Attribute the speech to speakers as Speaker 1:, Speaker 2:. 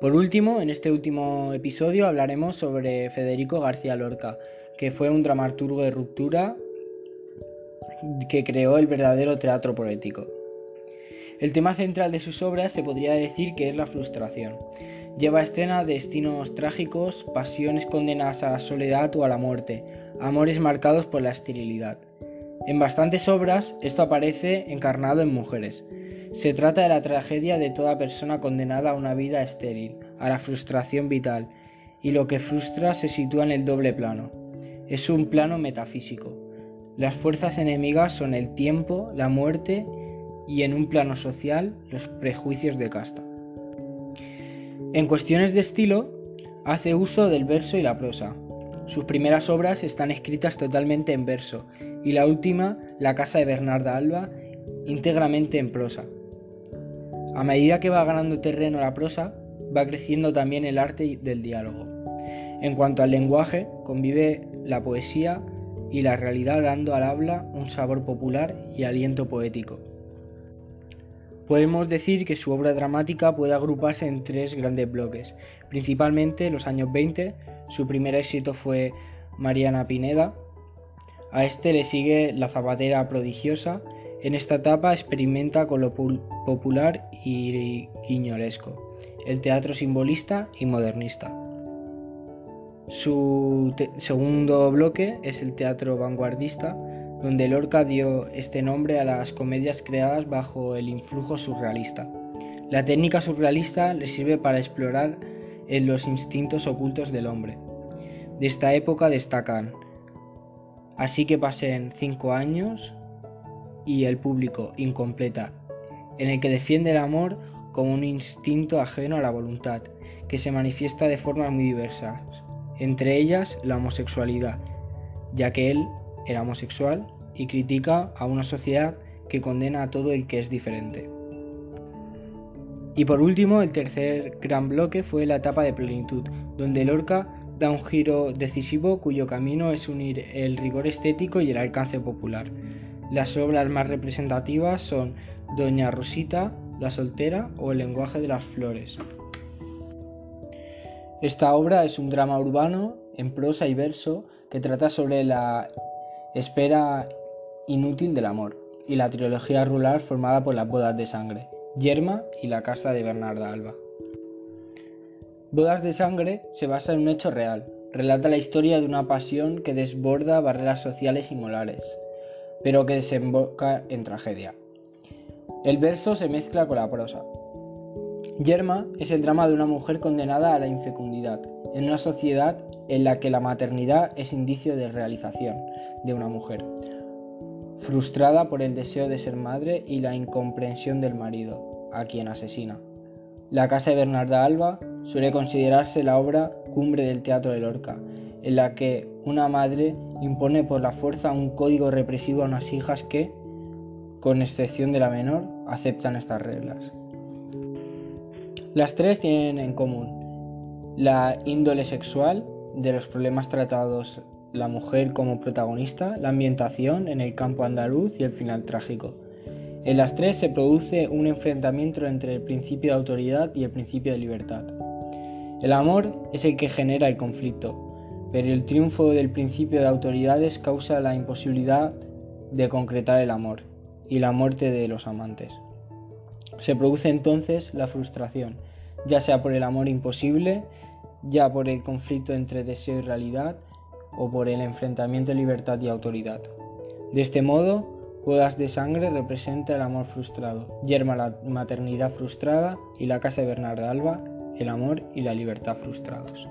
Speaker 1: Por último, en este último episodio hablaremos sobre Federico García Lorca, que fue un dramaturgo de ruptura que creó el verdadero teatro poético. El tema central de sus obras se podría decir que es la frustración. Lleva a escena destinos trágicos, pasiones condenadas a la soledad o a la muerte, amores marcados por la esterilidad. En bastantes obras esto aparece encarnado en mujeres. Se trata de la tragedia de toda persona condenada a una vida estéril, a la frustración vital, y lo que frustra se sitúa en el doble plano. Es un plano metafísico. Las fuerzas enemigas son el tiempo, la muerte y en un plano social los prejuicios de casta. En cuestiones de estilo, hace uso del verso y la prosa. Sus primeras obras están escritas totalmente en verso y la última, La Casa de Bernarda Alba, íntegramente en prosa. A medida que va ganando terreno la prosa, va creciendo también el arte del diálogo. En cuanto al lenguaje, convive la poesía y la realidad dando al habla un sabor popular y aliento poético. Podemos decir que su obra dramática puede agruparse en tres grandes bloques. Principalmente en los años 20, su primer éxito fue Mariana Pineda. A este le sigue La Zapatera Prodigiosa. En esta etapa experimenta con lo popular y guiñolesco, el teatro simbolista y modernista. Su segundo bloque es el teatro vanguardista, donde Lorca dio este nombre a las comedias creadas bajo el influjo surrealista. La técnica surrealista le sirve para explorar en los instintos ocultos del hombre. De esta época destacan Así que pasen cinco años y el público incompleta, en el que defiende el amor como un instinto ajeno a la voluntad, que se manifiesta de formas muy diversas, entre ellas la homosexualidad, ya que él era homosexual y critica a una sociedad que condena a todo el que es diferente. Y por último, el tercer gran bloque fue la etapa de plenitud, donde Lorca da un giro decisivo cuyo camino es unir el rigor estético y el alcance popular. Las obras más representativas son Doña Rosita, La soltera o El lenguaje de las flores. Esta obra es un drama urbano en prosa y verso que trata sobre la espera inútil del amor y la trilogía rural formada por las bodas de sangre, Yerma y la casa de Bernarda Alba. Bodas de sangre se basa en un hecho real, relata la historia de una pasión que desborda barreras sociales y morales, pero que desemboca en tragedia. El verso se mezcla con la prosa. Yerma es el drama de una mujer condenada a la infecundidad, en una sociedad en la que la maternidad es indicio de realización de una mujer, frustrada por el deseo de ser madre y la incomprensión del marido, a quien asesina. La casa de Bernarda Alba suele considerarse la obra cumbre del teatro de Lorca, en la que una madre impone por la fuerza un código represivo a unas hijas que, con excepción de la menor, aceptan estas reglas. Las tres tienen en común la índole sexual de los problemas tratados la mujer como protagonista, la ambientación en el campo andaluz y el final trágico. En las tres se produce un enfrentamiento entre el principio de autoridad y el principio de libertad. El amor es el que genera el conflicto, pero el triunfo del principio de autoridades causa la imposibilidad de concretar el amor y la muerte de los amantes. Se produce entonces la frustración, ya sea por el amor imposible, ya por el conflicto entre deseo y realidad, o por el enfrentamiento de libertad y autoridad. De este modo, Bodas de Sangre representa el amor frustrado, Yerma la maternidad frustrada y la casa de Bernarda Alba, el amor y la libertad frustrados.